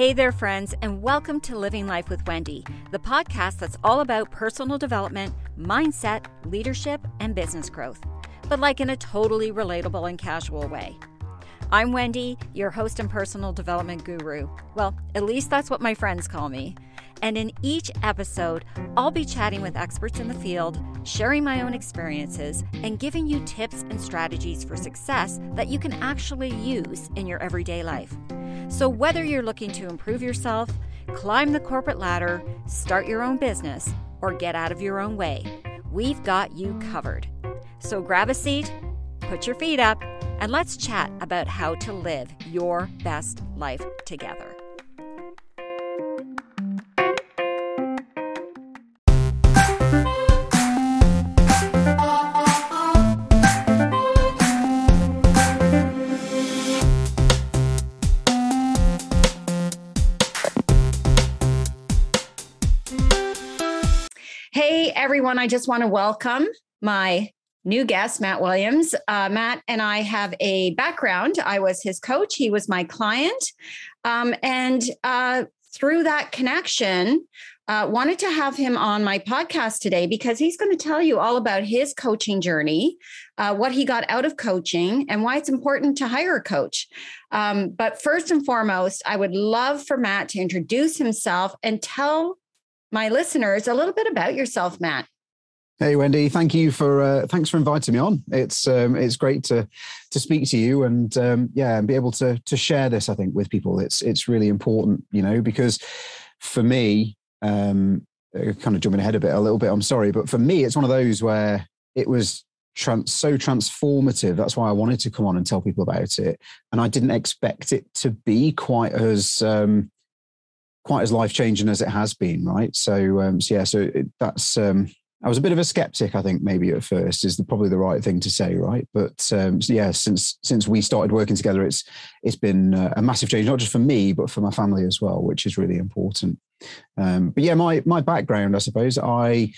Hey there, friends, and welcome to Living Life with Wendy, the podcast that's all about personal development, mindset, leadership, and business growth, but like in a totally relatable and casual way. I'm Wendy, your host and personal development guru. Well, at least that's what my friends call me. And in each episode, I'll be chatting with experts in the field, sharing my own experiences, and giving you tips and strategies for success that you can actually use in your everyday life. So, whether you're looking to improve yourself, climb the corporate ladder, start your own business, or get out of your own way, we've got you covered. So, grab a seat, put your feet up, and let's chat about how to live your best life together. Everyone. I just want to welcome my new guest, Matt Williams. Uh, Matt and I have a background. I was his coach, he was my client. Um, and uh, through that connection, uh, wanted to have him on my podcast today because he's going to tell you all about his coaching journey, uh, what he got out of coaching, and why it's important to hire a coach. Um, but first and foremost, I would love for Matt to introduce himself and tell my listeners a little bit about yourself, Matt. Hey Wendy, thank you for uh, thanks for inviting me on. It's um, it's great to to speak to you and um, yeah, and be able to to share this. I think with people, it's it's really important, you know, because for me, um, uh, kind of jumping ahead a bit, a little bit. I'm sorry, but for me, it's one of those where it was trans so transformative. That's why I wanted to come on and tell people about it, and I didn't expect it to be quite as um, quite as life changing as it has been, right? So, um, so yeah, so it, that's. Um, I was a bit of a skeptic, I think, maybe at first is the, probably the right thing to say, right? But um, so yeah, since since we started working together, it's it's been uh, a massive change, not just for me, but for my family as well, which is really important. Um, but yeah, my my background, I suppose, I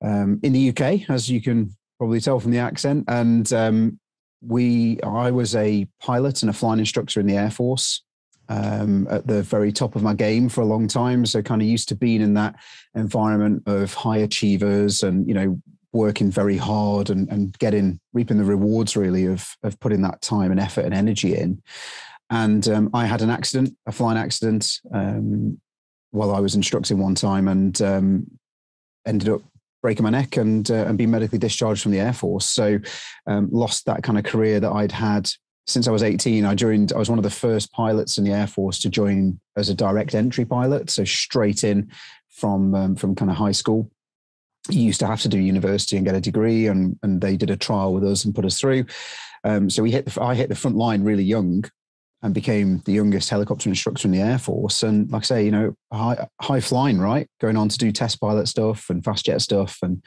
um, in the UK, as you can probably tell from the accent, and um, we I was a pilot and a flying instructor in the Air Force um, at the very top of my game for a long time. So kind of used to being in that environment of high achievers and, you know, working very hard and, and getting, reaping the rewards really of, of putting that time and effort and energy in. And um, I had an accident, a flying accident, um, while I was instructing one time and um, ended up breaking my neck and uh, and being medically discharged from the Air Force. So um, lost that kind of career that I'd had since I was 18, I joined, I was one of the first pilots in the Air Force to join as a direct entry pilot. So straight in from, um, from kind of high school. You used to have to do university and get a degree and, and they did a trial with us and put us through. Um, so we hit the, I hit the front line really young and became the youngest helicopter instructor in the Air Force. And like I say, you know, high, high flying, right? Going on to do test pilot stuff and fast jet stuff and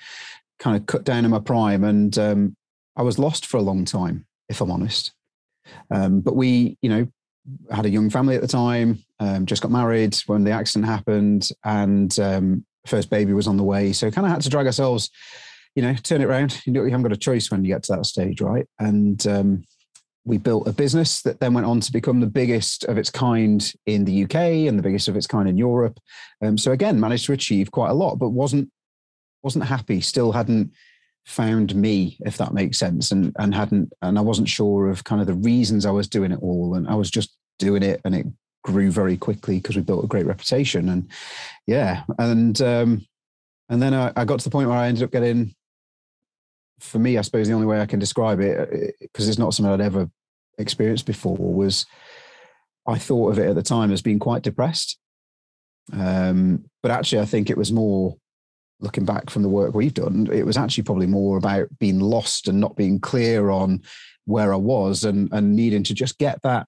kind of cut down in my prime. And um, I was lost for a long time, if I'm honest. Um, but we, you know, had a young family at the time, um, just got married when the accident happened, and um, first baby was on the way. So kind of had to drag ourselves, you know, turn it around. You know, you haven't got a choice when you get to that stage, right? And um, we built a business that then went on to become the biggest of its kind in the UK and the biggest of its kind in Europe. Um, so again, managed to achieve quite a lot, but wasn't wasn't happy. Still hadn't found me, if that makes sense, and and hadn't and I wasn't sure of kind of the reasons I was doing it all, and I was just doing it, and it grew very quickly because we built a great reputation, and yeah, and um, and then I, I got to the point where I ended up getting, for me, I suppose the only way I can describe it, because uh, it's not something I'd ever experienced before, was I thought of it at the time as being quite depressed. Um, but actually, I think it was more looking back from the work we've done, it was actually probably more about being lost and not being clear on where I was and and needing to just get that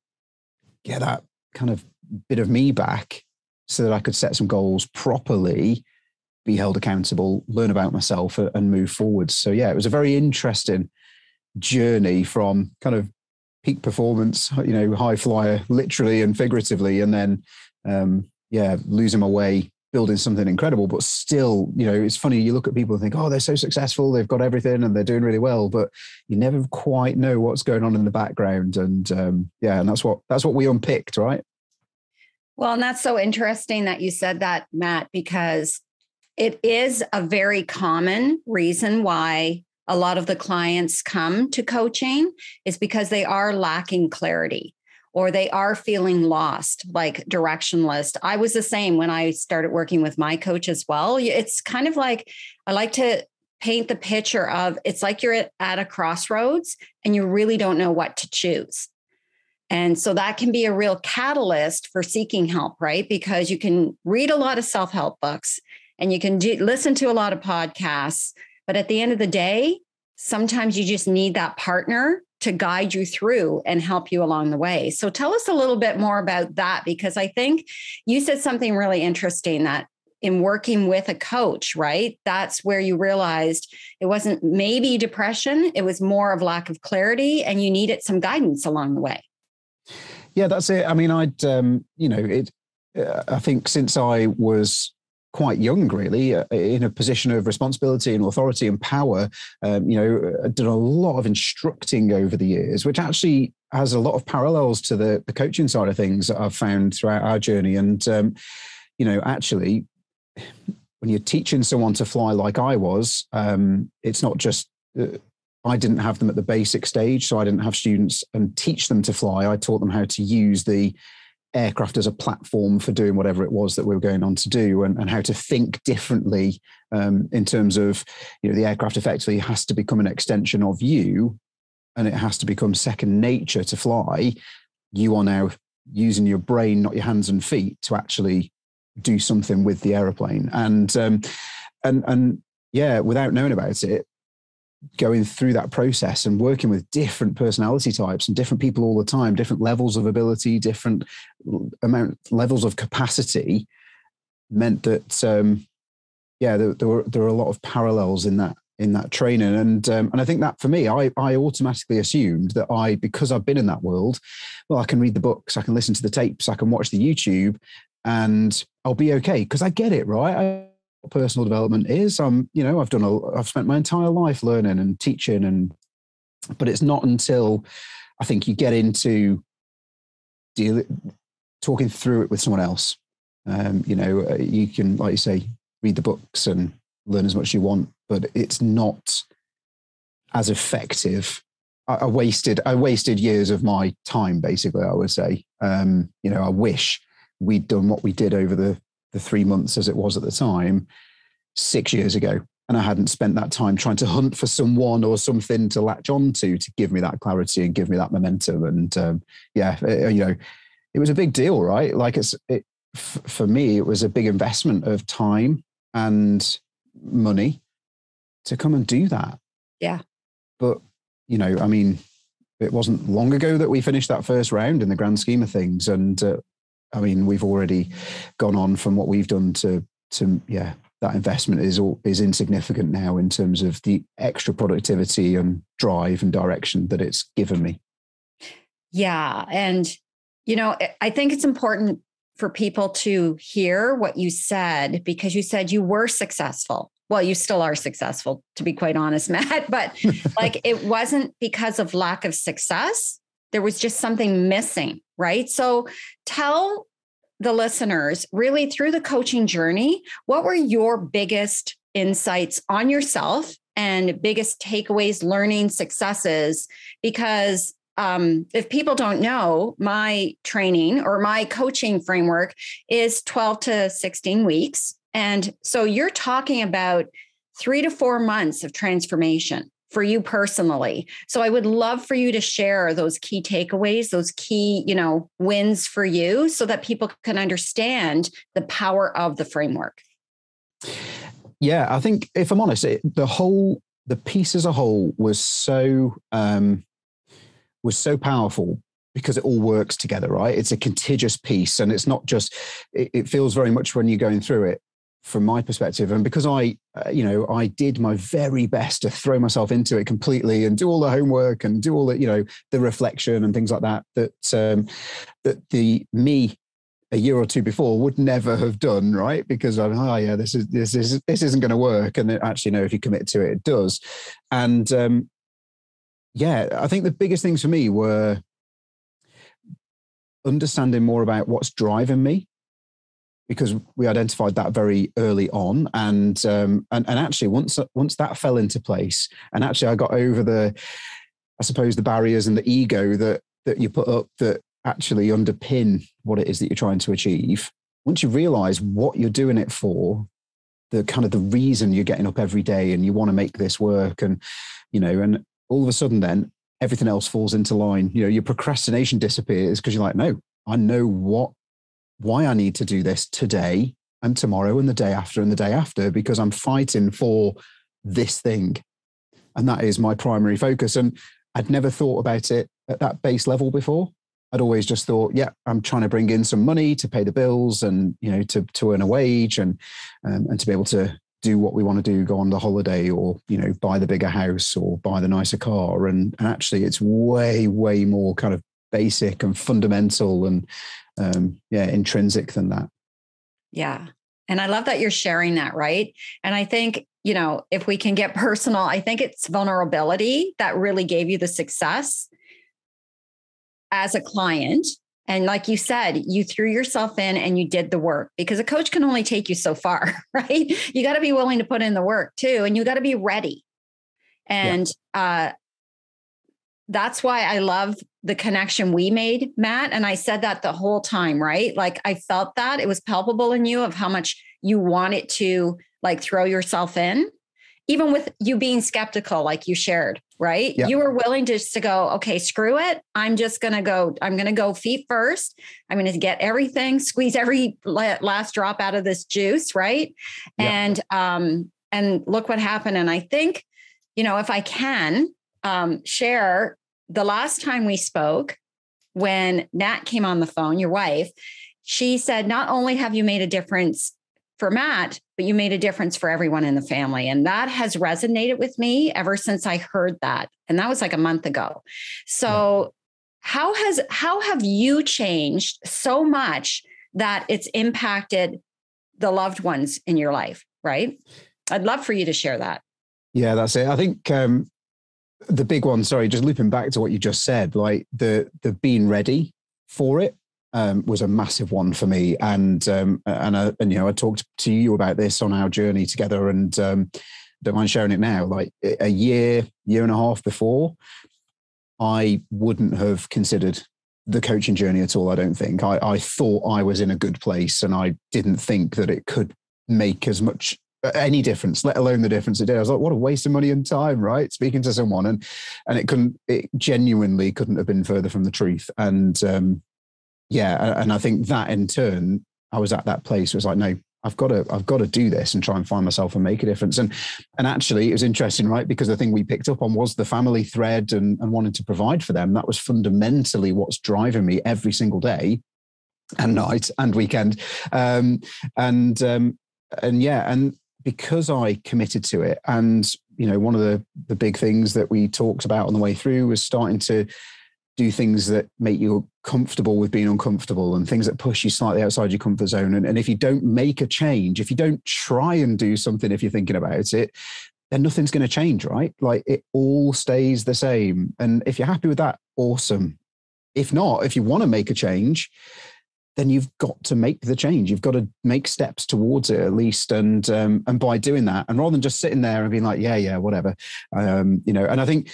get that kind of bit of me back so that I could set some goals properly, be held accountable, learn about myself and move forward. So yeah, it was a very interesting journey from kind of peak performance, you know, high flyer, literally and figuratively, and then um, yeah, losing my way building something incredible, but still, you know, it's funny. You look at people and think, oh, they're so successful, they've got everything, and they're doing really well, but you never quite know what's going on in the background. And um, yeah, and that's what that's what we unpicked, right? Well, and that's so interesting that you said that, Matt, because it is a very common reason why a lot of the clients come to coaching is because they are lacking clarity or they are feeling lost, like directionless. I was the same when I started working with my coach as well. It's kind of like I like to paint the picture of it's like you're at, a crossroads and you really don't know what to choose. And so that can be a real catalyst for seeking help, right? Because you can read a lot of self help books and you can do, listen to a lot of podcasts. But at the end of the day, sometimes you just need that partner to guide you through and help you along the way. So tell us a little bit more about that because I think you said something really interesting that in working with a coach, right? That's where you realized it wasn't maybe depression, it was more of lack of clarity and you needed some guidance along the way. Yeah, that's it. I mean, I'd, um, you know, it, uh, I think since I was quite young, really, uh, in a position of responsibility and authority and power. Um, you know, did a lot of instructing over the years, which actually has a lot of parallels to the, the coaching side of things that I've found throughout our journey. And, um, you know, actually, when you're teaching someone to fly like I was, um, it's not just. Uh, I didn't have them at the basic stage, so I didn't have students and teach them to fly. I taught them how to use the aircraft as a platform for doing whatever it was that we were going on to do and, and how to think differently um, in terms of you know the aircraft effectively has to become an extension of you and it has to become second nature to fly. You are now using your brain not your hands and feet to actually do something with the aeroplane. And um, and and yeah without knowing about it going through that process and working with different personality types and different people all the time, different levels of ability, different amount levels of capacity, meant that um, yeah, there, there, were there were a lot of parallels in that in that training, and um, and I think that for me, I I automatically assumed that I because I've been in that world, well, I can read the books, I can listen to the tapes, I can watch the YouTube, and I'll be okay because I get it right. I, personal development is. I'm, you know, I've done a, I've spent my entire life learning and teaching, and but it's not until I think you get into deal talking through it with someone else. Um, you know, uh, you can, like you say, read the books and learn as much as you want, but it's not as effective. I, I wasted, I wasted years of my time, basically. I would say, um, you know, I wish we'd done what we did over the the three months as it was at the time six years ago. And I hadn't spent that time trying to hunt for someone or something to latch on to to give me that clarity and give me that momentum. And um, yeah, it, you know, it was a big deal, right? Like it's it, f- for me, it was a big investment of time and money to come and do that. Yeah. But you know, I mean, it wasn't long ago that we finished that first round in the grand scheme of things, and uh, I mean, we've already gone on from what we've done to to yeah, that investment is all, is insignificant now in terms of the extra productivity and drive and direction that it's given me. Yeah, and you know, I think it's important for people to hear what you said because you said you were successful. Well, you still are successful, to be quite honest, Matt. But like it wasn't because of lack of success there was just something missing, right? So tell the listeners really through the coaching journey, what were your biggest insights on yourself and biggest takeaways, learning successes? Because um, if people don't know, my training or my coaching framework is 12 to 16 weeks. And so you're talking about three to four months of transformation for you personally. So I would love for you to share those key takeaways, those key, you know, wins for you so that people can understand the power of the framework. Yeah, I think if I'm honest, it, the whole the piece as a whole was so um was so powerful because it all works together, right? It's a contiguous piece and it's not just it, it feels very much when you're going through it from my perspective and because i uh, you know i did my very best to throw myself into it completely and do all the homework and do all the you know the reflection and things like that that um that the me a year or two before would never have done right? Because i'm oh yeah this is this is this isn't going to work and actually no if you commit to it it does. And um yeah i think the biggest things for me were understanding more about what's driving me because we identified that very early on. And um, and, and actually once once that fell into place and actually i got over the i suppose the barriers and the ego that that you put up that actually underpin what it is that you're trying to achieve. Once you realize what you're doing it for the kind of the reason you're getting up every day and you want to make this work and you know and all of a sudden then everything else falls into line. You know your procrastination disappears because you're like no i know what why i need to do this today and tomorrow and the day after and the day after because i'm fighting for this thing. And that is my primary focus. And i'd never thought about it at that base level before. I'd always just thought, yeah, I'm trying to bring in some money to pay the bills and you know to to earn a wage and um, and to be able to do what we want to do, go on the holiday or you know buy the bigger house or buy the nicer car. And, and actually, it's way way more kind of basic and fundamental and um, yeah intrinsic than that. Yeah, and I love that you're sharing that, right? And I think you know if we can get personal, I think it's vulnerability that really gave you the success as a client and like you said, you threw yourself in and you did the work because a coach can only take you so far, right? You got to be willing to put in the work too, and you got to be ready. And yeah. uh, that's why I love the connection we made, Matt. And I said that the whole time, right? Like I felt that it was palpable in you of how much you wanted to like throw yourself in even with you being skeptical, like you shared, right? Yeah. You were willing just to go, okay, screw it. I'm just going to go, I'm going to go feet first. I'm going to get everything, squeeze every last drop out of this juice, right? Yeah. And, um, and look what happened. And I think, you know, if I can um, share the last time we spoke, when Nat came on the phone, your wife, she said, not only have you made a difference for Matt, but you made a difference for everyone in the family. And that has resonated with me ever since I heard that. And that was like a month ago. So how has how have you changed so much that it's impacted the loved ones in your life, right? I'd love for you to share that. Yeah, that's it. I think um the big one, sorry, just looping back to what you just said, like the the being ready for it um, was a massive one for me. And um, and, uh, and you know, I talked to you about this on our journey together, and um, don't mind sharing it now. Like a year, year and a half before, I wouldn't have considered the coaching journey at all. I don't think. I, I thought I was in a good place, and I didn't think that it could make as much any difference, let alone the difference it did. I was like, what a waste of money and time, right? Speaking to someone and and it couldn't it genuinely couldn't have been further from the truth. And um yeah, and I think that in turn, I was at that place. It was like, no, I've got to, I've got to do this and try and find myself and make a difference. And and actually, it was interesting, right? Because the thing we picked up on was the family thread and, and wanting to provide for them. That was fundamentally what's driving me every single day and night and weekend. Um, and um, and yeah, and because I committed to it, and you know, one of the the big things that we talked about on the way through was starting to do things that make you comfortable with being uncomfortable and things that push you slightly outside your comfort zone. And, and if you don't make a change, if you don't try and do something, if you're thinking about it, then nothing's going to change, right? Like it all stays the same. And if you're happy with that, awesome. If not, if you want to make a change, then you've got to make the change. You've got to make steps towards it at least, and um, and by doing that, and rather than just sitting there and being like, yeah, yeah, whatever, um, you know. And I think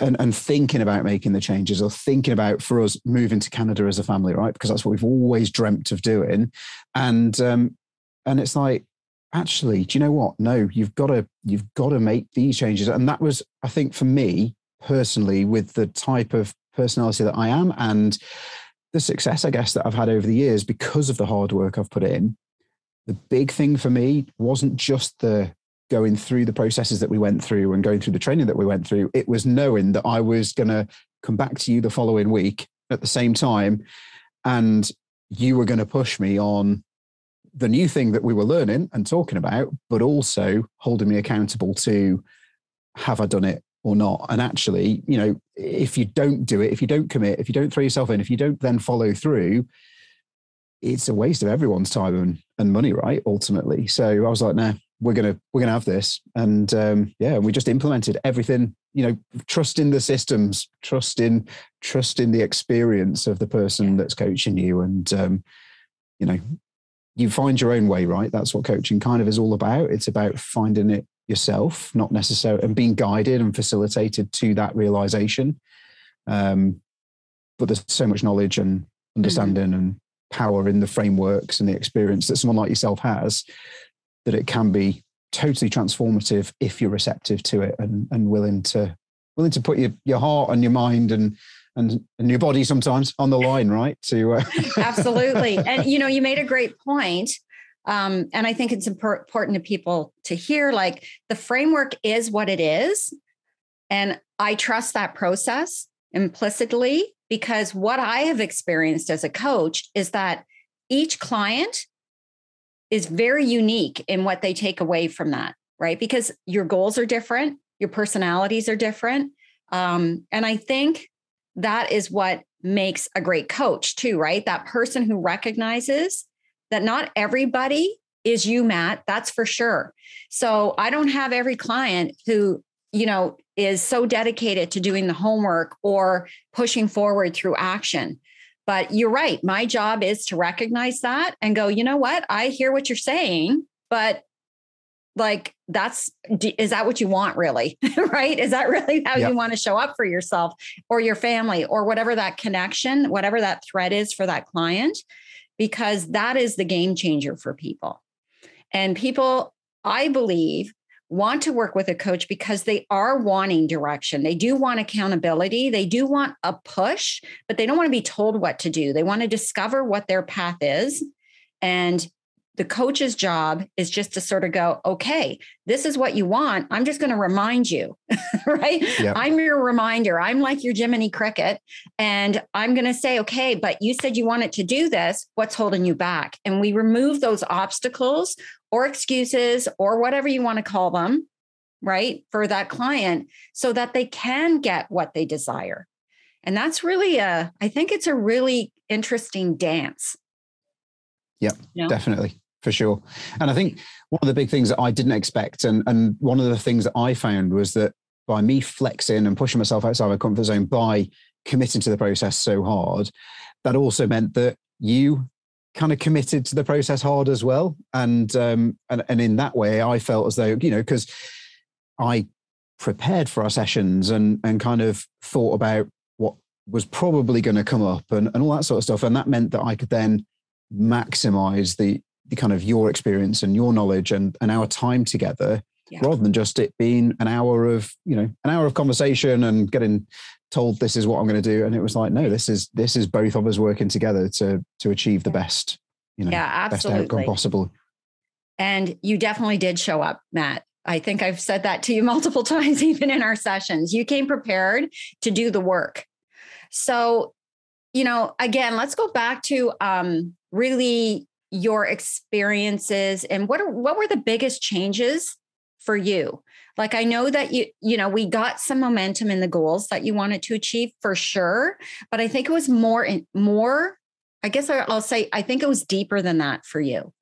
and, and thinking about making the changes or thinking about for us moving to Canada as a family, right? Because that's what we've always dreamt of doing. And um, and it's like, actually, do you know what? No, you've got to you've got to make these changes. And that was, I think, for me personally, with the type of personality that I am and the success, I guess, that I've had over the years because of the hard work I've put in. The big thing for me wasn't just the going through the processes that we went through and going through the training that we went through, it was knowing that I was going to come back to you the following week at the same time. And you were going to push me on the new thing that we were learning and talking about, but also holding me accountable to have I done it or not? And actually, you know, if you don't do it, if you don't commit, if you don't throw yourself in, if you don't then follow through, it's a waste of everyone's time and, and money, right? Ultimately. So I was like, nah, we're gonna we're gonna have this and um, yeah we just implemented everything you know trust in the systems trust in trust in the experience of the person that's coaching you and um, you know you find your own way right that's what coaching kind of is all about it's about finding it yourself not necessarily and being guided and facilitated to that realization. Um, but there's so much knowledge and understanding mm-hmm. and power in the frameworks and the experience that someone like yourself has that it can be totally transformative if you're receptive to it and, and willing to willing to put your, your heart and your mind and and, and your body sometimes on the line right? To uh... absolutely. And you know you made a great point um, and i think it's important to people to hear like the framework is what it is and i trust that process implicitly because what i have experienced as a coach is that each client is very unique in what they take away from that, right? Because your goals are different, your personalities are different. Um, and I think that is what makes a great coach, too, right? That person who recognizes that not everybody is you, Matt, that's for sure. So I don't have every client who, you know, is so dedicated to doing the homework or pushing forward through action. But you're right. My job is to recognize that and go, you know what? I hear what you're saying, but like that's is that what you want really right is that really how yep. you want to show up for yourself or your family or whatever that connection whatever that thread is for that client because that is the game changer for people and people i believe want to work with a coach because they are wanting direction. They do want accountability. They do want a push, but they don't want to be told what to do. They want to discover what their path is. And the coach's job is just to sort of go, okay, this is what you want. I'm just going to remind you, right? Yep. I'm your reminder. I'm like your Jiminy Cricket. And I'm going to say, okay, but you said you wanted to do this. What's holding you back? And we remove those obstacles or excuses or whatever you want to call them, right, for that client so that they can get what they desire. And that's really a, I think it's a really interesting dance. Yeah, you know? definitely, for sure. And I think one of the big things that I didn't expect, and, and one of the things that I found was that by me flexing and pushing myself outside my comfort zone by committing to the process so hard, that also meant that you kind of committed to the process hard as well. And um, and and in that way, I felt as though you know because I prepared for our sessions and and kind of thought about what was probably going to come up and, and all that sort of stuff. And that meant that I could then maximize the the kind of your experience and your knowledge and and our time together yeah. rather than just it being an hour of you know an hour of conversation and getting told this is what I'm going to do, and it was like, no, this is this is both of us working together to to achieve the best, you know, yeah, best outcome possible. And you definitely did show up, Matt. I think I've said that to you multiple times, even in our sessions. You came prepared to do the work. So, you know, again, let's go back to um, really your experiences and what are what were the biggest changes for you? Like i know that you you know we got some momentum in the goals that you wanted to achieve for sure but i think it was more in more i guess i'll say i think it was deeper than that for you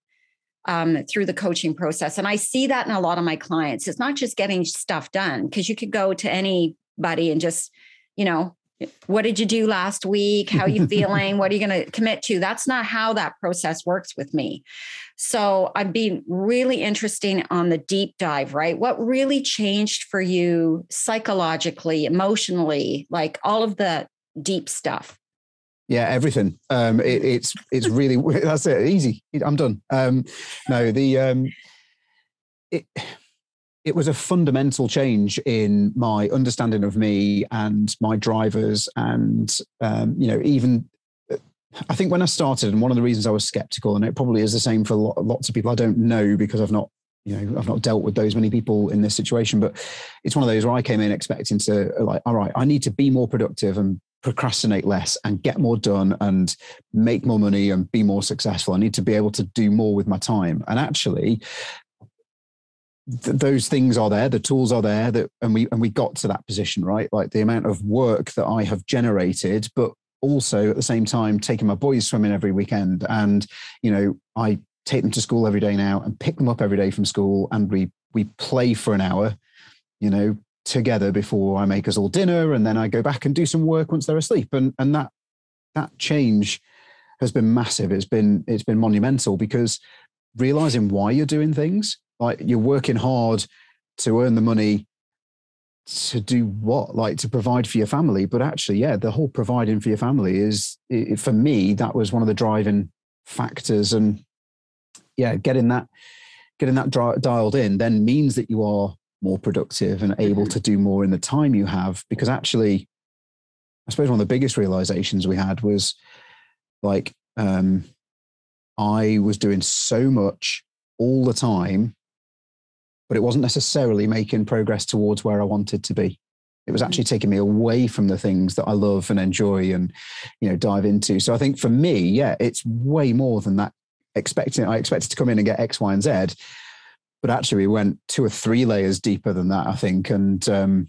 um, through the coaching process and i see that in a lot of my clients. It's not just getting stuff done because you could go to anybody and just you know what did you do last week? How are you feeling? What are you going to commit to? That's not how that process works with me. So i've been really interesting on the deep dive right? What really changed for you psychologically emotionally like all of the deep stuff? Yeah everything. Um it, it's it's really that's it easy. I'm done. Um no the um it it was a fundamental change in my understanding of me and my drivers and um, you know even uh, i think when i started and one of the reasons i was skeptical and it probably is the same for lots of people i don't know because i've not you know i've not dealt with those many people in this situation but it's one of those where i came in expecting to like all right i need to be more productive and procrastinate less and get more done and make more money and be more successful. I need to be able to do more with my time. And actually th- those things are there the tools are there that and we and we got to that position right like the amount of work that i have generated but also at the same time taking my boys swimming every weekend and you know i take them to school every day now and pick them up every day from school and we we play for an hour you know together before I make us all dinner, and then I go back and do some work once they're asleep. And and that that change has been massive. It's been it's been monumental because realizing why you're doing things, like you're working hard to earn the money to do what? Like to provide for your family. But actually yeah the whole providing for your family is it, for me that was one of the driving factors. And yeah getting that getting that dialed in then means that you are more productive and able mm-hmm. to do more in the time you have. Because actually i suppose one of the biggest realizations we had was like um i was doing so much all the time but it wasn't necessarily making progress towards where i wanted to be. It was actually taking me away from the things that i love and enjoy and you know dive into. So i think for me yeah it's way more than that expecting i expected to come in and get x y and z but actually we went two or three layers deeper than that i think and um,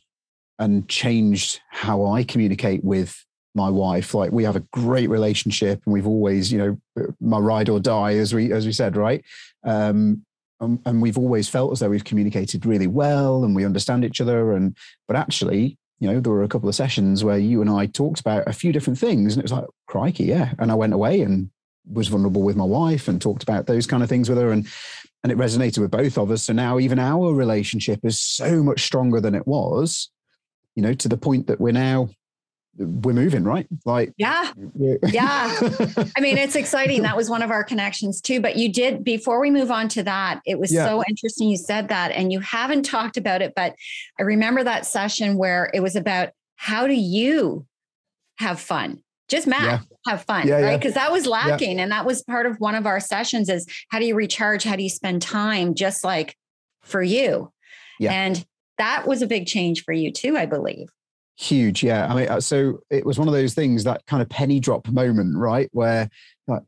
and changed how i communicate with my wife. Like we have a great relationship and we've always you know my ride or die as we as we said right? Um, and, and we've always felt as though we've communicated really well and we understand each other and but actually you know there were a couple of sessions where you and i talked about a few different things and it was like crikey yeah and i went away and was vulnerable with my wife and talked about those kind of things with her and and it resonated with both of us. So now even our relationship is so much stronger than it was, you know, to the point that we're now we're moving right like yeah yeah i mean it's exciting that was one of our connections too but you did before we move on to that it was yeah. so interesting you said that and you haven't talked about it but i remember that session where it was about how do you have fun just Matt, yeah. have fun, yeah, right? Because that was lacking. And that was part of one of our sessions is how do you recharge? How do you spend time just like for you? And that was a big change for you too, I believe. Huge. Yeah. I mean, uh, so it was one of those things that kind of penny drop moment, right? Where like,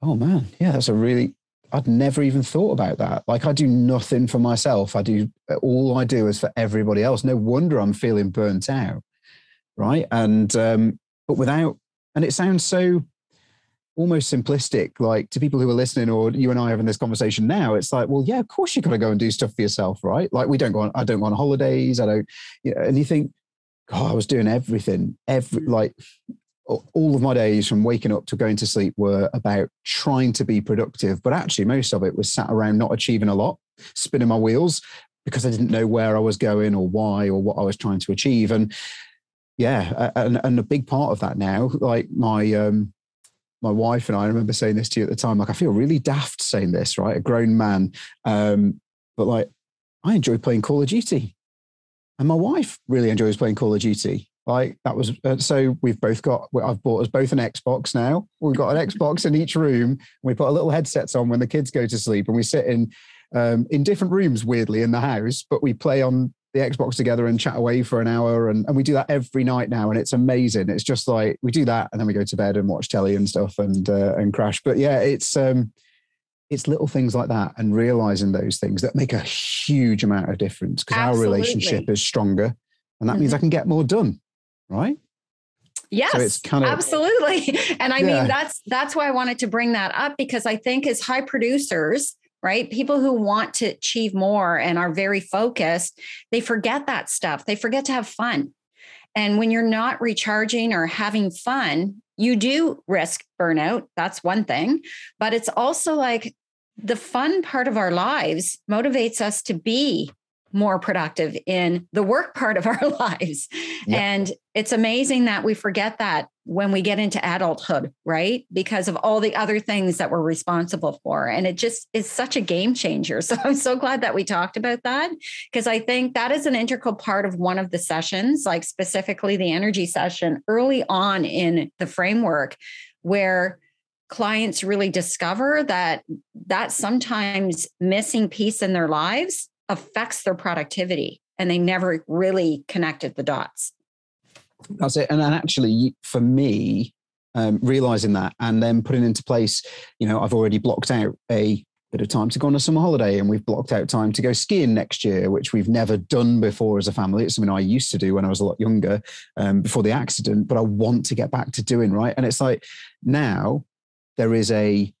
oh man, yeah, that's a really, I'd never even thought about that. Like I do nothing for myself. I do all I do is for everybody else. No wonder I'm feeling burnt out. Right. And um, but without and it sounds so almost simplistic like to people who are listening or you and i having this conversation now it's like well yeah of course you've got to go and do stuff for yourself right like we don't go on i don't go on holidays i don't you know, and you think god i was doing everything. Every like all of my days from waking up to going to sleep were about trying to be productive but actually most of it was sat around not achieving a lot spinning my wheels because i didn't know where i was going or why or what i was trying to achieve. And yeah, and, and a big part of that now, like my um, my wife and I, I remember saying this to you at the time, like I feel really daft saying this, right? A grown man, um, but like I enjoy playing Call of Duty, and my wife really enjoys playing Call of Duty. Like that was uh, so we've both got. I've bought us both an Xbox now. We've got an Xbox in each room. We put a little headsets on when the kids go to sleep, and we sit in um, in different rooms weirdly in the house, but we play on the Xbox together and chat away for an hour. And, and we do that every night now. And it's amazing. It's just like we do that and then we go to bed and watch telly and stuff and, uh, and crash. But yeah, it's, um, it's little things like that and realizing those things that make a huge amount of difference because our relationship is stronger and that mm-hmm. means I can get more done. Right. Yes, so it's kind of absolutely. And I yeah. mean, that's that's why I wanted to bring that up because I think as high producers, right? People who want to achieve more and are very focused, they forget that stuff. They forget to have fun. And when you're not recharging or having fun, you do risk burnout. That's one thing. But it's also like the fun part of our lives motivates us to be more productive in the work part of our lives. Yep. And it's amazing that we forget that when we get into adulthood, right? Because of all the other things that we're responsible for. And it just is such a game changer. So I'm so glad that we talked about that because I think that is an integral part of one of the sessions, like specifically the energy session early on in the framework, where clients really discover that that sometimes missing piece in their lives affects their productivity and they never really connected the dots. That's it. And, actually, for me, um, realizing that and then putting into place, you know, I've already blocked out a bit of time to go on a summer holiday and we've blocked out time to go skiing next year, which we've never done before as a family. It's something I used to do when I was a lot younger um, before the accident, but I want to get back to doing right. And it's like now there is a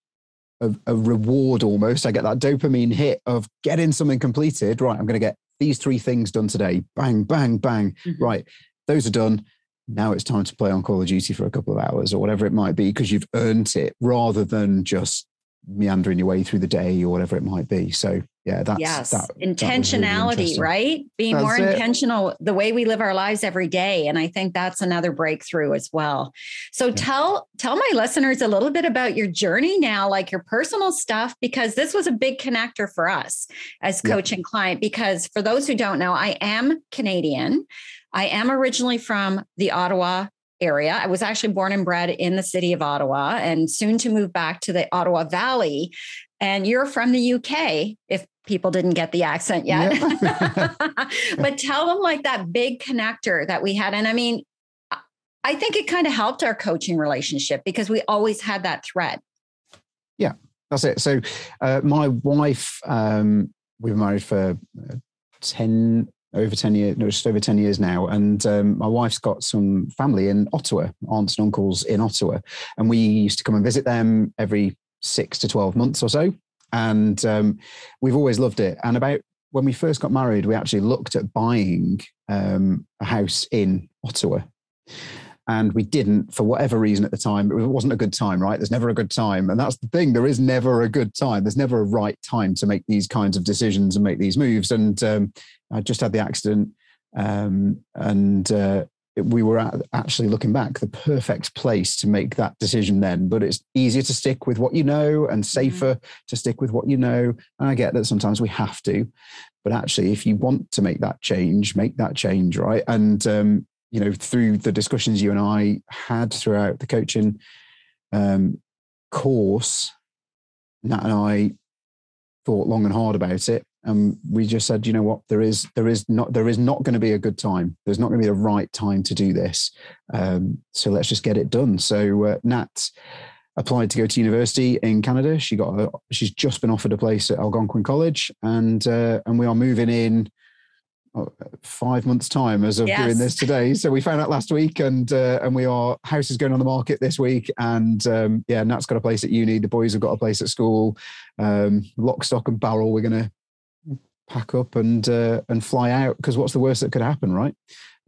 a, a reward almost. I get that dopamine hit of getting something completed. Right, I'm going to get these three things done today. Bang, bang, bang. Mm-hmm. Right, those are done. Now it's time to play on Call of Duty for a couple of hours or whatever it might be because you've earned it rather than just meandering your way through the day or whatever it might be. So yeah, that's yes. that, intentionality, really right? Being that's more it. intentional the way we live our lives every day. And I think that's another breakthrough as well. So yeah. tell tell my listeners a little bit about your journey now, like your personal stuff, because this was a big connector for us as coach yeah. and client. Because for those who don't know, I am Canadian. I am originally from the Ottawa area. I was actually born and bred in the city of Ottawa and soon to move back to the Ottawa Valley. And you're from the UK, if people didn't get the accent yet. Yeah. but tell them like that big connector that we had. And I mean, I think it kind of helped our coaching relationship because we always had that thread. Yeah, that's it. So, uh, my wife, um, we were married for uh, 10, over 10 years, no, just over 10 years now. And um, my wife's got some family in Ottawa, aunts and uncles in Ottawa. And we used to come and visit them every six to 12 months or so. And um, we've always loved it. And about when we first got married, we actually looked at buying um, a house in Ottawa. And we didn't for whatever reason at the time. It wasn't a good time, right? There's never a good time. And that's the thing. There is never a good time. There's never a right time to make these kinds of decisions and make these moves. And um, I just had the accident. Um, and uh, we were actually looking back the perfect place to make that decision then but it's easier to stick with what you know and mm-hmm. safer mm-hmm. to stick with what you know and i get that sometimes we have to but actually if you want to make that change make that change right and um, you know through the discussions you and i had throughout the coaching um, course nat and i thought long and hard about it. And we just said you know what? There is there is not there is not going to be a good time. There's not going to be the right time to do this. Um, so let's just get it done. So uh, nat applied to go to university in canada. She got a, she's just been offered a place at algonquin college and uh, and we are moving in five months time as of yes. doing this today so we found out last week and uh, and we are house is going on the market this week and um, yeah nat's got a place at uni the boys have got a place at school um, lock stock and barrel we're going to pack up and uh, and fly out because what's the worst that could happen, right?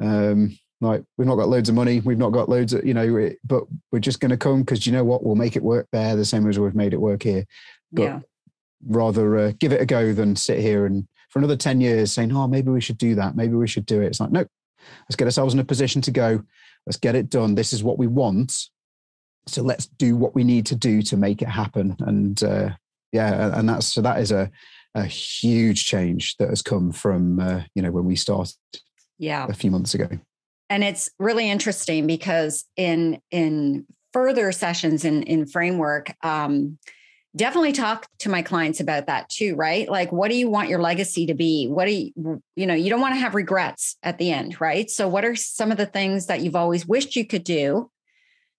Um, like we've not got loads of money, we've not got loads of you know, but we're just going to come because you know what, we'll make it work there the same as we've made it work here. But yeah. rather uh, give it a go than sit here and for another ten years saying, oh, maybe we should do that, maybe we should do it. It's like no, let's get ourselves in a position to go. Let's get it done. This is what we want. So let's do what we need to do to make it happen. And uh, yeah, and that's so that is a a huge change that has come from uh, you know when we started yeah a few months ago and it's really interesting because in in further sessions in in framework um, definitely talk to my clients about that too right? Like what do you want your legacy to be? What do you you know you don't want to have regrets at the end right? So what are some of the things that you've always wished you could do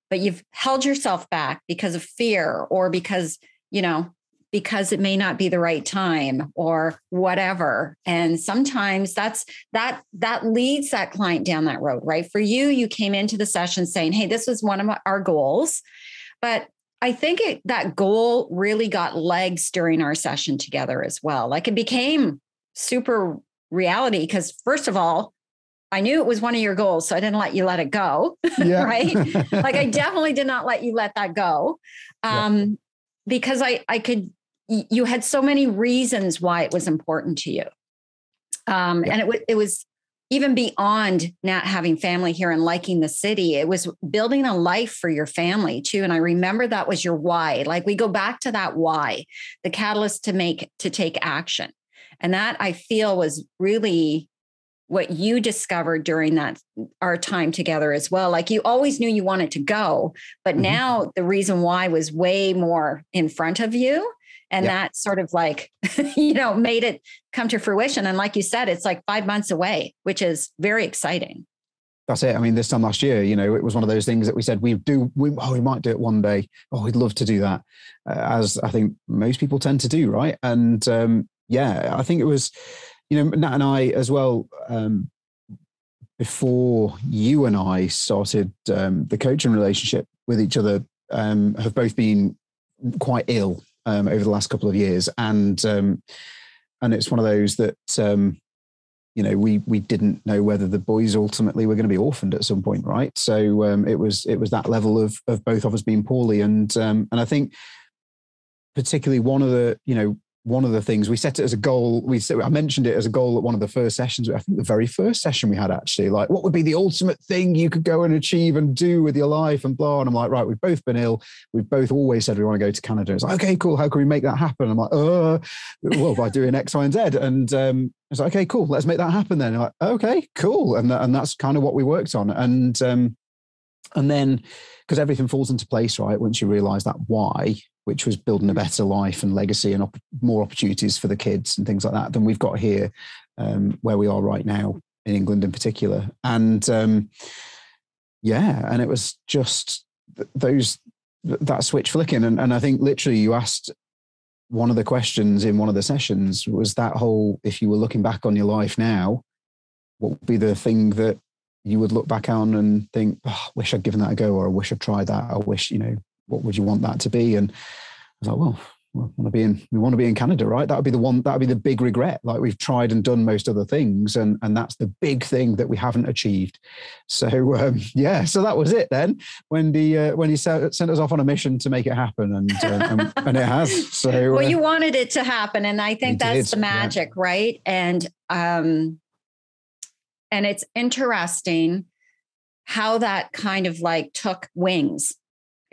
but you've held yourself back because of fear or because you know because it may not be the right time or whatever? And sometimes that's that that leads that client down that road right? For you you came into the session saying hey this was one of our goals but i think it, that goal really got legs during our session together as well like it became super reality because first of all I knew it was one of your goals, so I didn't let you let it go. Yeah. right? like I definitely did not let you let that go. Um, yeah. because I I could you had so many reasons why it was important to you. Um, yeah. And it, it was even beyond not having family here and liking the city, it was building a life for your family too. And I remember that was your why. Like we go back to that why, the catalyst to make, to take action. And that I feel was really what you discovered during that our time together as well like you always knew you wanted to go but mm-hmm. now the reason why was way more in front of you and that sort of like you know made it come to fruition and like you said it's like five months away which is very exciting that's it. I mean, this time last year, you know, it was one of those things that we said we do. We oh, we might do it one day. Oh, we'd love to do that, uh, as I think most people tend to do, right? And um, yeah, I think it was, you know, Nat and I as well. Um, before you and I started um, the coaching relationship with each other, um, have both been quite ill um, over the last couple of years, and um, and it's one of those that um, you know we we didn't know whether the boys ultimately were going to be orphaned at some point, right? So um, it was it was that level of of both of us being poorly, and um, and I think particularly one of the you know one of the things we set it as a goal. We I mentioned it as a goal at one of the first sessions. I think the very first session we had actually, like, what would be the ultimate thing you could go and achieve and do with your life and blah. And I'm like, right, we've both been ill. We've both always said we want to go to Canada. It's like, okay, cool. How can we make that happen? I'm like, uh, well, by doing X, Y, and Z. And um, it's like, okay, cool. Let's make that happen then. like, okay, cool. And and that's kind of what we worked on. And um, and then because everything falls into place, right? Once you realize that why, which was building a mm. better life and legacy and op- more opportunities for the kids and things like that than we've got here, um, where we are right now in England in particular. And um, yeah, and it was just those that switch flicking. And, and I think literally you asked one of the questions in one of the sessions was that whole if you were looking back on your life now, what would be the thing that you would look back on and think, oh, I wish I'd given that a go, or I wish I'd tried that. I wish, you know, what would you want that to be? And I was like, well, we want to be in we want to be in Canada, right? That would be the one that would be the big regret. Like we've tried and done most other things, and and that's the big thing that we haven't achieved. So um, yeah, so that was it then. When the uh, when he sent us off on a mission to make it happen, and uh, and, and, it has. So well, uh, you wanted it to happen, and I think that's did, the magic, yeah. right? And um, and it's interesting how that kind of like took wings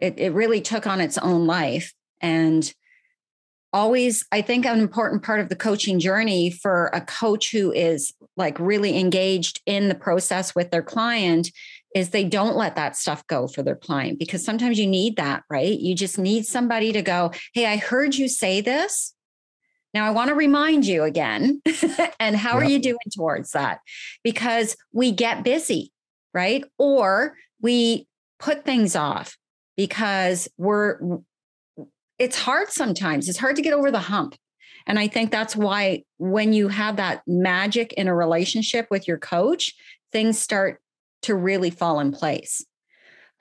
it, it really took on its own life. And always, I think an important part of the coaching journey for a coach who is like really engaged in the process with their client is they don't let that stuff go for their client because sometimes you need that, right? You just need somebody to go, Hey, I heard you say this. Now I want to remind you again. and how yep. are you doing towards that? Because we get busy, right? Or we put things off because we're it's hard sometimes. It's hard to get over the hump. And I think that's why when you have that magic in a relationship with your coach, things start to really fall in place.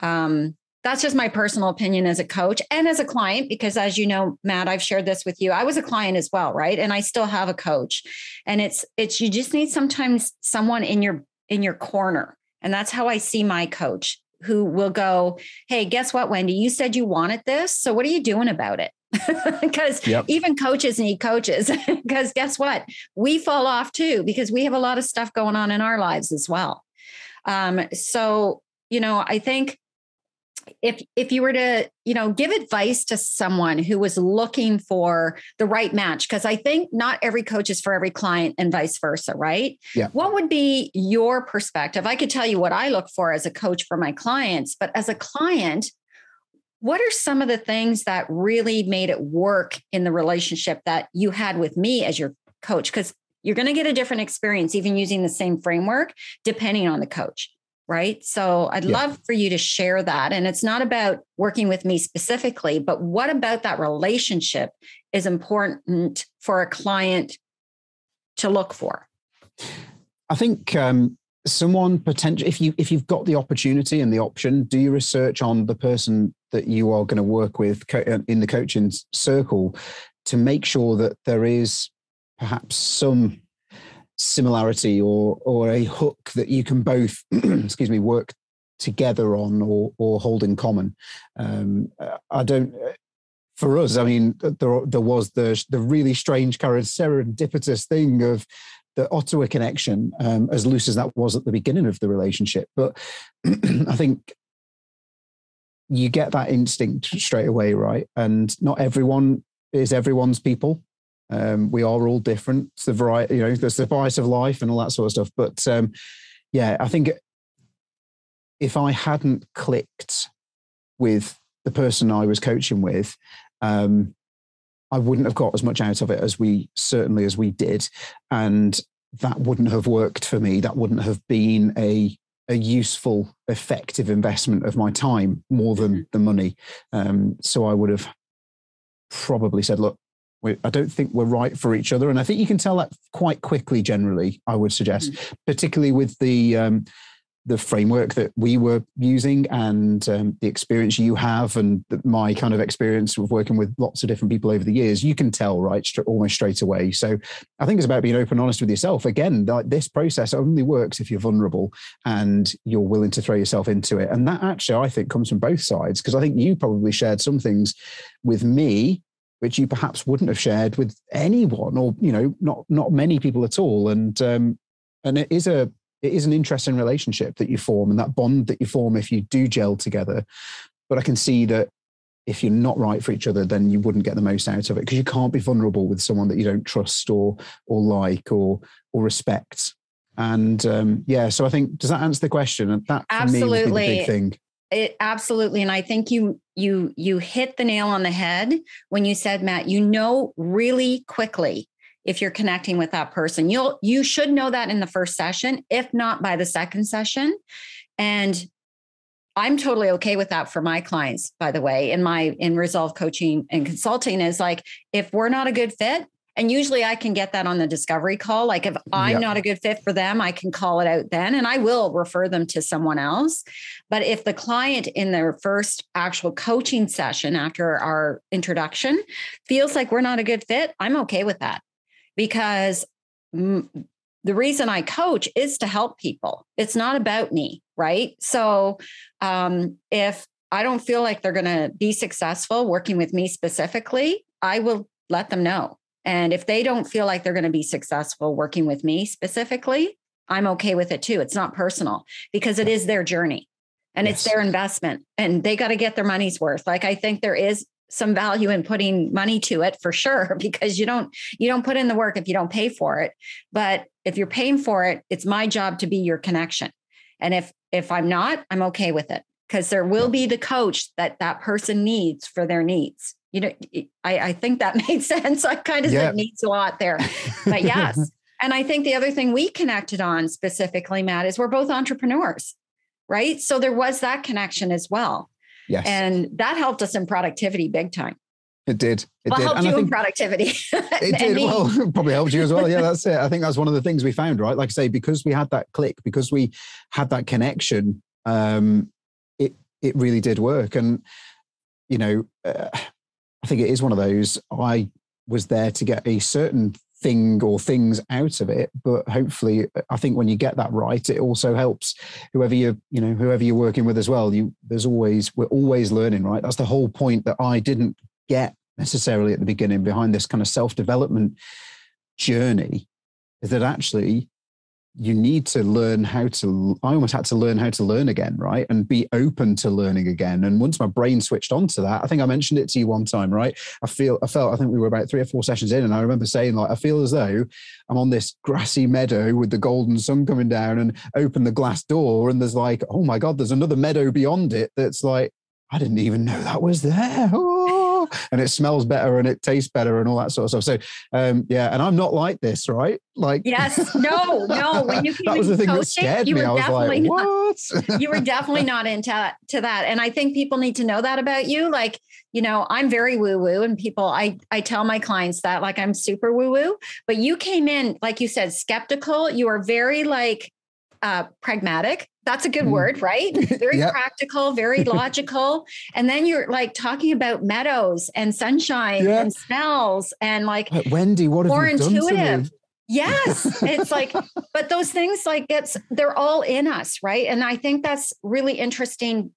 Um, that's just my personal opinion as a coach and as a client, because as you know, Matt, I've shared this with you. I was a client as well, right? And I still have a coach. And it's it's you just need sometimes someone in your in your corner. And that's how I see my coach who will go, Hey, guess what, Wendy? You said you wanted this. So what are you doing about it? because yep. even coaches need coaches. Because guess what? We fall off too, because we have a lot of stuff going on in our lives as well. Um, so, you know, I think if if you were to you know give advice to someone who was looking for the right match because i think not every coach is for every client and vice versa right? Yeah. What would be your perspective? I could tell you what i look for as a coach for my clients but as a client what are some of the things that really made it work in the relationship that you had with me as your coach? Because you're going to get a different experience even using the same framework depending on the coach right? So I'd yeah. love for you to share that. And it's not about working with me specifically, but what about that relationship is important for a client to look for? I think um, someone potential if you if you've got the opportunity and the option, do your research on the person that you are going to work with uh, in the coaching circle to make sure that there is perhaps some similarity or or a hook that you can both excuse me work together on or or hold in common. Um, i don't for us i mean there there was the the really strange kind of serendipitous thing of the ottawa connection um, as loose as that was at the beginning of the relationship. But i think you get that instinct straight away right? And not everyone is everyone's people um, we are all different. It's the variety, you know, there's the bias of life and all that sort of stuff. But um, yeah, I think if I hadn't clicked with the person I was coaching with, um, I wouldn't have got as much out of it as we certainly as we did, and that wouldn't have worked for me. That wouldn't have been a a useful, effective investment of my time more than mm-hmm. the money. Um, so I would have probably said, look, I don't think we're right for each other. And I think you can tell that quite quickly, generally, I would suggest, mm-hmm. particularly with the, um, the framework that we were using and um, the experience you have and my kind of experience of working with lots of different people over the years, you can tell right almost straight away. So I think it's about being open honest with yourself. Again, like this process only works if you're vulnerable and you're willing to throw yourself into it. And that actually, I think, comes from both sides because I think you probably shared some things with me which you perhaps wouldn't have shared with anyone or you know not not many people at all and um and it is a it is an interesting relationship that you form and that bond that you form if you do gel together. But I can see that if you're not right for each other, then you wouldn't get the most out of it because you can't be vulnerable with someone that you don't trust or or like or or respect. And um, yeah, so I think does that answer the question? And that absolutely big thing. It absolutely, and I think you you you hit the nail on the head when you said, Matt. You know really quickly if you're connecting with that person. You'll you should know that in the first session, if not by the second session. And I'm totally okay with that for my clients, by the way, in my in resolve coaching and consulting is like if we're not a good fit, and usually I can get that on the discovery call. Like if I'm yep. not a good fit for them, I can call it out then and I will refer them to someone else. But if the client in their first actual coaching session after our introduction feels like we're not a good fit, I'm okay with that because m- the reason I coach is to help people. It's not about me, right? So um, if I don't feel like they're going to be successful working with me specifically, I will let them know. And if they don't feel like they're going to be successful working with me specifically, I'm okay with it too. It's not personal because it is their journey and yes. it's their investment and they got to get their money's worth. Like I think there is some value in putting money to it for sure because you don't you don't put in the work if you don't pay for it but if you're paying for it it's my job to be your connection and if if i'm not i'm okay with it because there will be the coach that that person needs for their needs you know i, I think that made sense i kind of said needs a lot there but yes and i think the other thing we connected on specifically matt is we're both entrepreneurs right so there was that connection as well Yes. And that helped us in productivity big time. It did. It well, did. helped and you in productivity. it did. Well, probably helped you as well. Yeah, that's it. I think that's one of the things we found, right? Like I say, because we had that click, because we had that connection, um, it really did work. And you know, uh, I think it is one of those. I was there to get a certain thing or things out of it but hopefully i think when you get that right it also helps whoever you you know whoever you're working with as well you there's always we're always learning right that's the whole point that i didn't get necessarily at the beginning behind this kind of self development journey is that actually you need to learn how to i almost had to learn how to learn again right? And be open to learning again. And once my brain switched onto that i think i mentioned it to you one time right? I feel i felt i think we were about three or four sessions in and i remember saying like i feel as though i'm on this grassy meadow with the golden sun coming down and open the glass door and there's like oh my god there's another meadow beyond it that's like i didn't even know that was there. oh and it smells better and it tastes better and all that sort of stuff. So um, yeah, and I'm not like this, right? Like yes, no, no. When you came that was the thing coaching, that scared me. I was like, what? Not, you were definitely not into to that, and I think people need to know that about you. Like you know, I'm very woo woo, and people, I I tell my clients that like I'm super woo woo, but you came in like you said, skeptical. You are very like uh, pragmatic. That's a good mm. word, right? Very yep. practical, very logical. and then you're like talking about meadows and sunshine yep. and smells and like but Wendy, what more have you intuitive. Done to me? Yes, it's like, but those things like it's they're all in us, right? And I think that's really interesting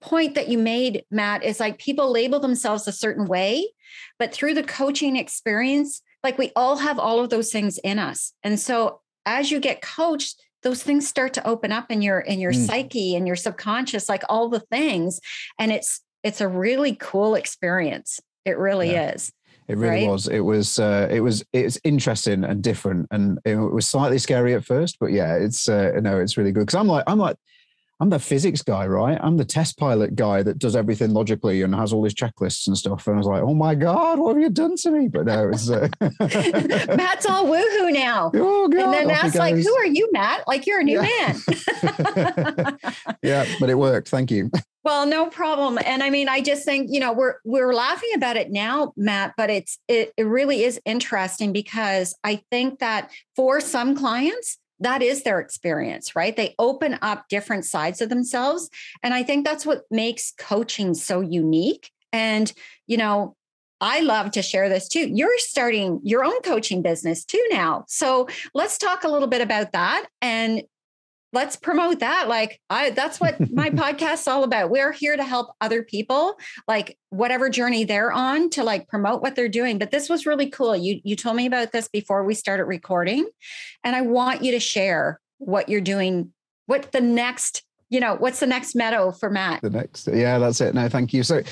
point that you made, Matt, is like people label themselves a certain way, but through the coaching experience, like we all have all of those things in us. And so as you get coached, those things start to open up in your in your mm. psyche and your subconscious like all the things and it's it's a really cool experience it really yeah. is it really right? was. It was. Uh, it was. It's interesting and different, and it was slightly scary at first. But yeah, it's. Uh, no, it's really good because I'm like, I'm like, I'm the physics guy, right? I'm the test pilot guy that does everything logically and has all his checklists and stuff. And I was like, oh my God, what have you done to me? But no, it's. Uh... Matt's all woohoo now. Oh, God. And then Matt's like, who are you, Matt? Like, you're a new yeah. man. yeah, but it worked. Thank you. Well, no problem. And I mean, I just think, you know, we're we're laughing about it now, Matt, but it's it, it really is interesting because I think that for some clients, that is their experience, right? They open up different sides of themselves. And I think that's what makes coaching so unique. And, you know, I love to share this too. You're starting your own coaching business too now. So let's talk a little bit about that and let's promote that. Like I that's what my podcast's all about. We're here to help other people, like whatever journey they're on to like promote what they're doing. But this was really cool. You you told me about this before we started recording. And I want you to share what you're doing, what the next, you know, what's the next meadow for Matt? The next, yeah, that's it. No, thank you. So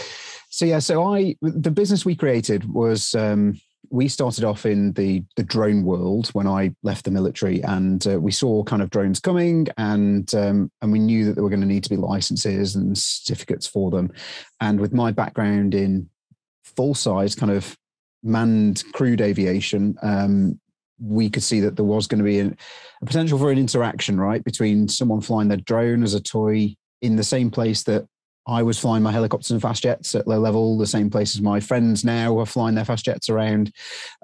so yeah, so I the business we created was um, we started off in the the drone world when I left the military, and uh, we saw kind of drones coming, and um, and we knew that there were going to need to be licenses and certificates for them. And with my background in full size kind of manned crewed aviation, um, we could see that there was going to be a, a potential for an interaction, right, between someone flying their drone as a toy in the same place that I was flying my helicopters and fast jets at low level, the same place as my friends now are flying their fast jets around.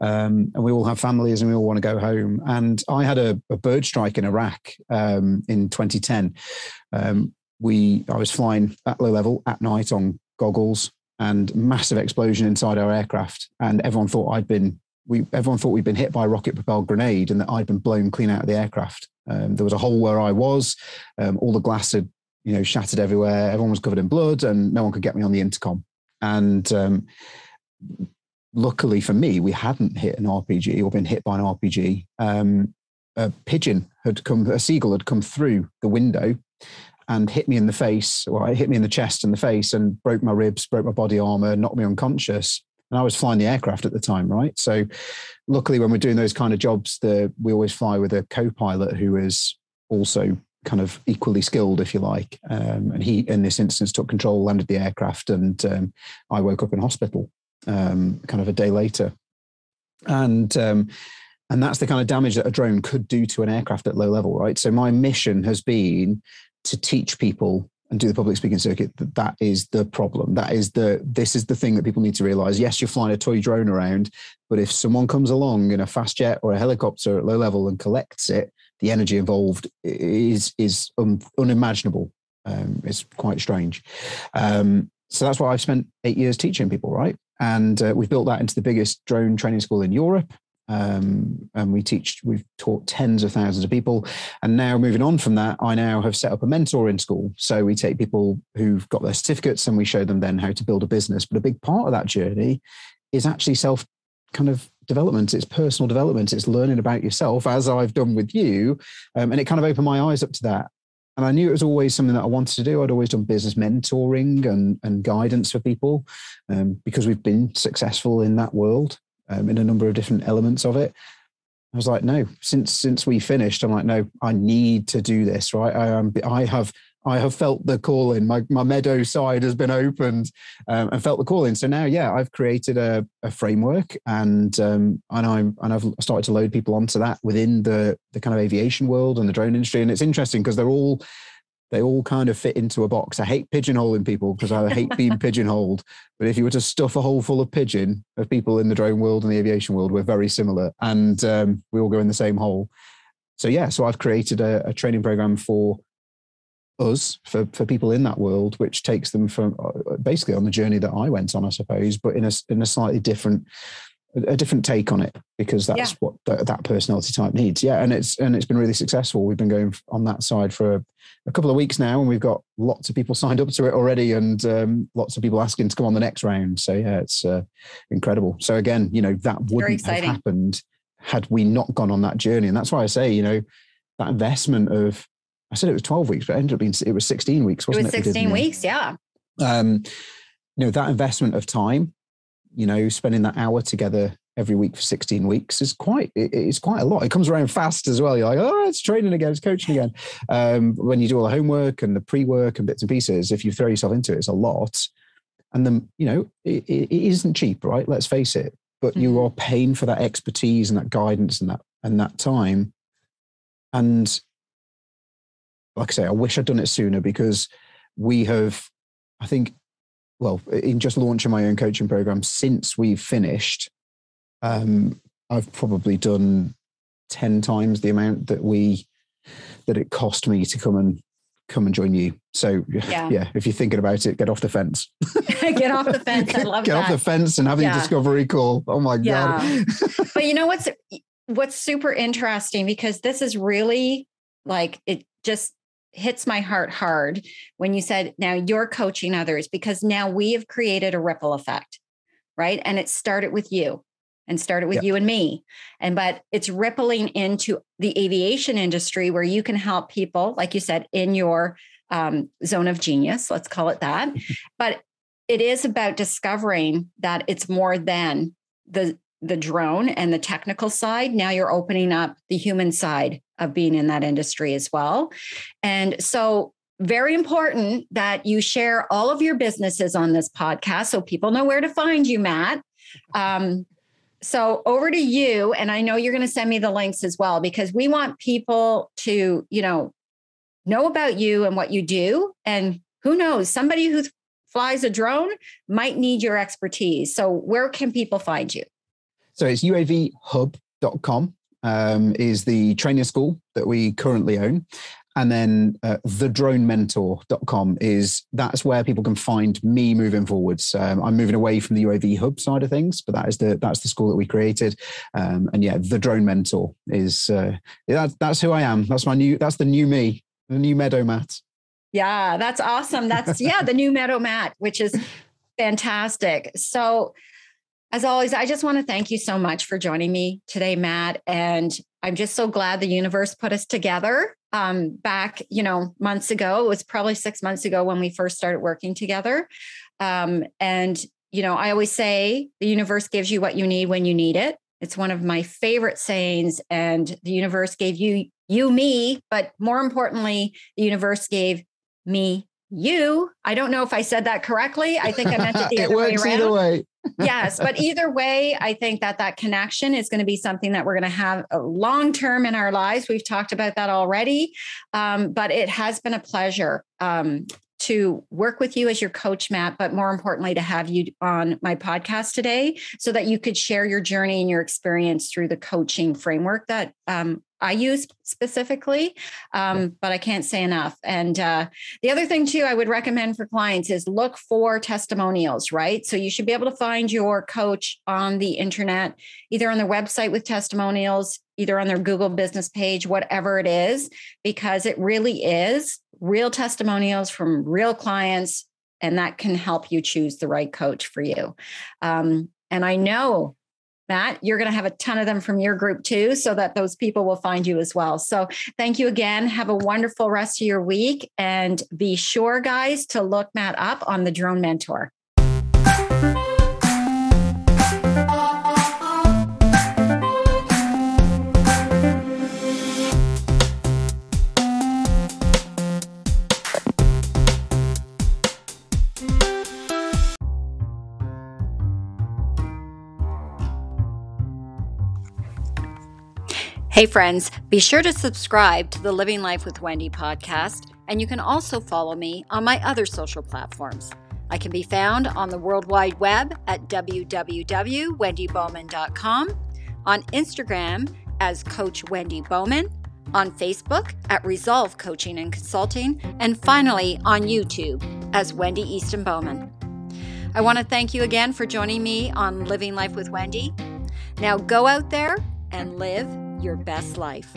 Um, and we all have families and we all want to go home. And I had a, a bird strike in Iraq um, in 2010. Um, we, I was flying at low level at night on goggles and massive explosion inside our aircraft. And everyone thought I'd been, we, everyone thought we'd been hit by a rocket propelled grenade and that I'd been blown clean out of the aircraft. Um, there was a hole where I was. Um, all the glass had you know, shattered everywhere. Everyone was covered in blood, and no one could get me on the intercom. And um, luckily for me, we hadn't hit an RPG or been hit by an RPG. Um, a pigeon had come, a seagull had come through the window and hit me in the face. Well, it hit me in the chest and the face and broke my ribs, broke my body armor, knocked me unconscious. And I was flying the aircraft at the time, right? So, luckily, when we're doing those kind of jobs, the, we always fly with a co-pilot who is also kind of equally skilled, if you like. Um, and he, in this instance, took control, landed the aircraft, and um, I woke up in hospital um, kind of a day later. And um, and that's the kind of damage that a drone could do to an aircraft at low level, right? So my mission has been to teach people and do the public speaking circuit that that is the problem that is the this is the thing that people need to realize yes you're flying a toy drone around but if someone comes along in a fast jet or a helicopter at low level and collects it the energy involved is is un, unimaginable. Um, it's quite strange. Um, so that's why I've spent eight years teaching people, right? And uh, we've built that into the biggest drone training school in Europe. Um, and we teach, we've taught tens of thousands of people. And now moving on from that, I now have set up a mentor in school. So we take people who've got their certificates and we show them then how to build a business. But a big part of that journey is actually self kind of development it's personal development it's learning about yourself as i've done with you. Um, and it kind of opened my eyes up to that. And i knew it was always something that i wanted to do. I'd always done business mentoring and, and guidance for people um, because we've been successful in that world um, in a number of different elements of it. I was like no since since we finished i'm like no i need to do this right? I am i have I have felt the calling. My my meadow side has been opened um, and felt the calling. So now, yeah, I've created a, a framework and um, and I'm and I've started to load people onto that within the the kind of aviation world and the drone industry. And it's interesting because they're all they all kind of fit into a box. I hate pigeonholing people because I hate being pigeonholed. But if you were to stuff a hole full of pigeon of people in the drone world and the aviation world, we're very similar, and um, we all go in the same hole. So yeah, so I've created a, a training program for us for for people in that world, which takes them from uh, basically on the journey that I went on, I suppose, but in a in a slightly different a different take on it because that's yeah. what that personality type needs. Yeah, and it's and it's been really successful. We've been going on that side for a, a couple of weeks now, and we've got lots of people signed up to it already, and um, lots of people asking to come on the next round. So yeah, it's uh, incredible. So again, you know that wouldn't have happened had we not gone on that journey, and that's why I say, you know, that investment of I said it was 12 weeks, but it ended up being, it was 16 weeks, wasn't it? Was 16 it weeks, yeah. Um, you know, that investment of time, you know, spending that hour together every week for 16 weeks is quite, it's quite a lot. It comes around fast as well. You're like, oh, it's training again, it's coaching again. Um, when you do all the homework and the pre-work and bits and pieces, if you throw yourself into it, it's a lot. And then, you know, it, it isn't cheap, right? Let's face it. But mm-hmm. you are paying for that expertise and that guidance and that and that time. And like I say, I wish I'd done it sooner because we have, I think, well, in just launching my own coaching program since we've finished, um, I've probably done 10 times the amount that we that it cost me to come and come and join you. So yeah, yeah if you're thinking about it, get off the fence. get off the fence. I love get that. off the fence and have yeah. a discovery call. Oh my yeah. god. but you know what's what's super interesting because this is really like it just hits my heart hard when you said now you're coaching others because now we have created a ripple effect right? And it started with you and started with yep. you and me. And but it's rippling into the aviation industry where you can help people like you said in your um, zone of genius let's call it that. But it is about discovering that it's more than the the drone and the technical side. Now you're opening up the human side of being in that industry as well. And so very important that you share all of your businesses on this podcast so people know where to find you matt. Um, so over to you and i know you're going to send me the links as well because we want people to you know know about you and what you do. And who knows somebody who flies a drone might need your expertise. So where can people find you? So it's uavhub.com um, is the training school that we currently own. And then uh, thedronementor.com is that's where people can find me moving forwards. Um, i'm moving away from the uav hub side of things but that is the that's the school that we created. Um, and yeah the drone mentor is uh, that, that's who i am. That's my new that's the new me the new meadow Matt. yeah that's awesome. That's yeah the new meadow Matt, which is fantastic. So as always, I just want to thank you so much for joining me today, Matt. And I'm just so glad the universe put us together um, back, you know, months ago. It was probably six months ago when we first started working together. Um, and, you know, I always say the universe gives you what you need when you need it. It's one of my favorite sayings. And the universe gave you, you, me, but more importantly, the universe gave me you. I don't know if I said that correctly. I think I meant it the it other way around. Either way yes, but either way, I think that that connection is going to be something that we're going to have long term in our lives. We've talked about that already, um, but it has been a pleasure um, to work with you as your coach, Matt, but more importantly, to have you on my podcast today so that you could share your journey and your experience through the coaching framework that um, I use specifically, um, but I can't say enough. And uh, the other thing, too, I would recommend for clients is look for testimonials, right? So you should be able to find your coach on the internet, either on their website with testimonials, either on their Google business page, whatever it is, because it really is real testimonials from real clients. And that can help you choose the right coach for you. Um, and I know Matt, you're going to have a ton of them from your group too, so that those people will find you as well. So thank you again. Have a wonderful rest of your week. And be sure, guys, to look Matt up on the Drone Mentor. Hey, friends, be sure to subscribe to the Living Life with Wendy podcast, and you can also follow me on my other social platforms. I can be found on the World Wide Web at www.wendybowman.com, on Instagram as Coach Wendy Bowman, on Facebook at Resolve Coaching and Consulting, and finally on YouTube as Wendy Easton Bowman. I want to thank you again for joining me on Living Life with Wendy. Now go out there and live your best life.